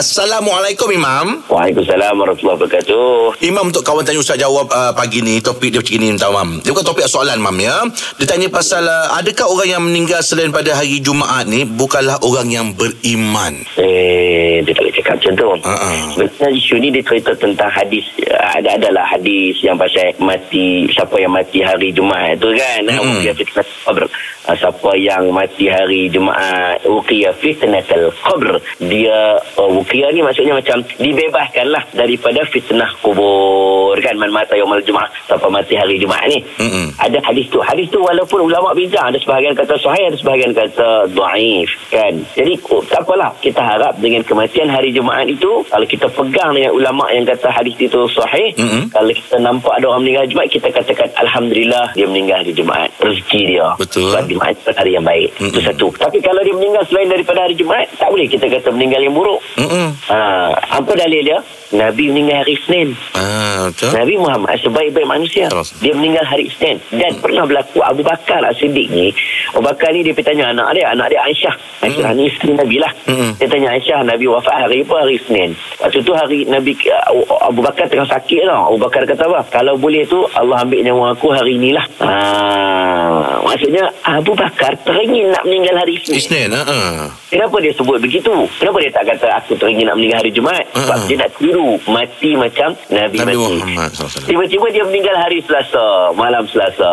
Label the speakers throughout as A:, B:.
A: Assalamualaikum Imam.
B: Waalaikumsalam warahmatullahi wabarakatuh.
A: Imam untuk kawan tanya Ustaz jawab uh, pagi ni topik dia macam ni minta Mam. Dia bukan topik soalan Mam ya. Dia tanya pasal uh, adakah orang yang meninggal selain pada hari Jumaat ni bukanlah orang yang beriman.
B: Eh, dia tak cakap macam tu. Sebenarnya isu ni dia cerita tentang hadis. Ada adalah hadis yang pasal mati, siapa yang mati hari Jumaat tu kan. Qabr. Ah, Siapa yang mati hari Jumaat, Ruqiyah fitnah qabr. Dia, uh, Ruqiyah ni maksudnya macam dibebaskan lah daripada fitnah kubur kan. Man mata yawmal Jumaat. Siapa mati hari Jumaat ni.
A: Mm-mm.
B: Ada hadis tu. Hadis tu walaupun ulama bincang. Ada sebahagian kata sahih, ada sebahagian kata daif kan. Jadi oh, tak apalah. Kita harap dengan kematian hari Jumaat itu, kalau kita pegang dengan ulama yang kata hadis itu sahih,
A: Mm-mm.
B: kalau kita nampak ada orang meninggal Jumaat, kita katakan Alhamdulillah dia meninggal hari Jumaat. Rezeki dia.
A: Betul.
B: Sebab Jumaat itu hari yang baik.
A: Mm-mm.
B: Itu satu. Tapi kalau dia meninggal selain daripada hari Jumaat, tak boleh kita kata meninggal yang buruk.
A: Mm-mm.
B: Ha, apa dalil dia? Nabi meninggal hari Isnin.
A: Ah, betul.
B: Nabi Muhammad sebaik-baik manusia.
A: Terus.
B: Dia meninggal hari Isnin. Dan
A: Hmm.
B: pernah berlaku Abu Bakar As-Siddiq ni. Abu Bakar ni dia pergi tanya anak dia. Anak dia Aisyah. Aisyah ni isteri Nabi lah.
A: Hmm.
B: Dia tanya Aisyah, Nabi wafat hari apa? Hari Isnin. Waktu tu hari Nabi Abu Bakar tengah sakit tau. Abu Bakar kata apa? Kalau boleh tu Allah ambil nyawa aku hari inilah. Ha, maksudnya Abu Bakar teringin nak meninggal hari Isnin.
A: Isnin, ha. ah.
B: Kenapa dia sebut begitu? Kenapa dia tak kata aku teringin nak meninggal hari Jumaat? Sebab
A: Ha-ha.
B: dia nak tiru mati macam Nabi,
A: Nabi
B: mati.
A: Muhammad.
B: Tiba-tiba dia meninggal hari Selasa, malam Selasa.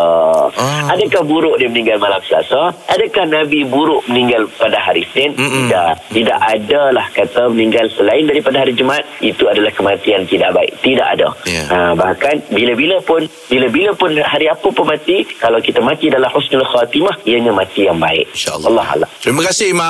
A: Ah.
B: Adakah buruk dia meninggal malam Selasa? Adakah Nabi buruk meninggal pada hari?
A: Mm-mm.
B: Tidak. Tidak ada lah kata meninggal selain daripada hari Jumaat. Itu adalah kematian tidak baik. Tidak ada.
A: Ya.
B: Ha, bahkan bila-bila pun, bila-bila pun hari apa pun mati, kalau kita mati dalam husnul khatimah, ianya mati yang baik.
A: InsyaAllah.
B: Allah Allah.
A: Terima kasih Imam.